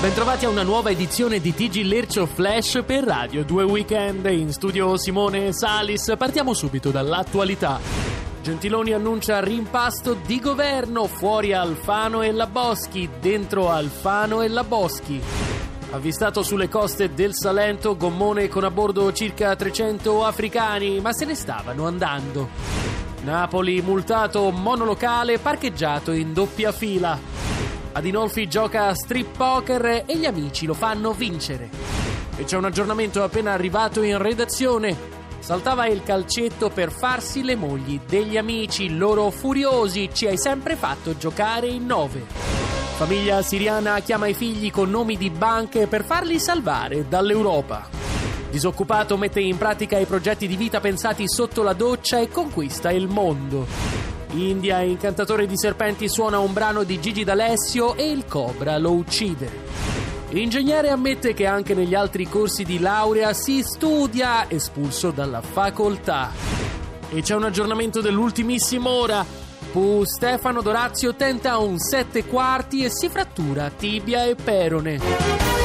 Bentrovati a una nuova edizione di TG Lercio Flash per Radio 2 Weekend. In studio Simone Salis. Partiamo subito dall'attualità. Gentiloni annuncia rimpasto di governo fuori Alfano e la Boschi, dentro Alfano e la Boschi. Avvistato sulle coste del Salento, gommone con a bordo circa 300 africani, ma se ne stavano andando. Napoli multato monolocale parcheggiato in doppia fila. Adinolfi gioca a strip poker e gli amici lo fanno vincere. E c'è un aggiornamento appena arrivato in redazione. Saltava il calcetto per farsi le mogli degli amici, loro furiosi, ci hai sempre fatto giocare in nove. Famiglia siriana chiama i figli con nomi di banche per farli salvare dall'Europa. Disoccupato mette in pratica i progetti di vita pensati sotto la doccia e conquista il mondo. India, incantatore di serpenti, suona un brano di Gigi D'Alessio e il cobra lo uccide. L'ingegnere ammette che anche negli altri corsi di laurea si studia, espulso dalla facoltà. E c'è un aggiornamento dell'ultimissima ora. Pu Stefano Dorazio tenta un sette quarti e si frattura tibia e perone.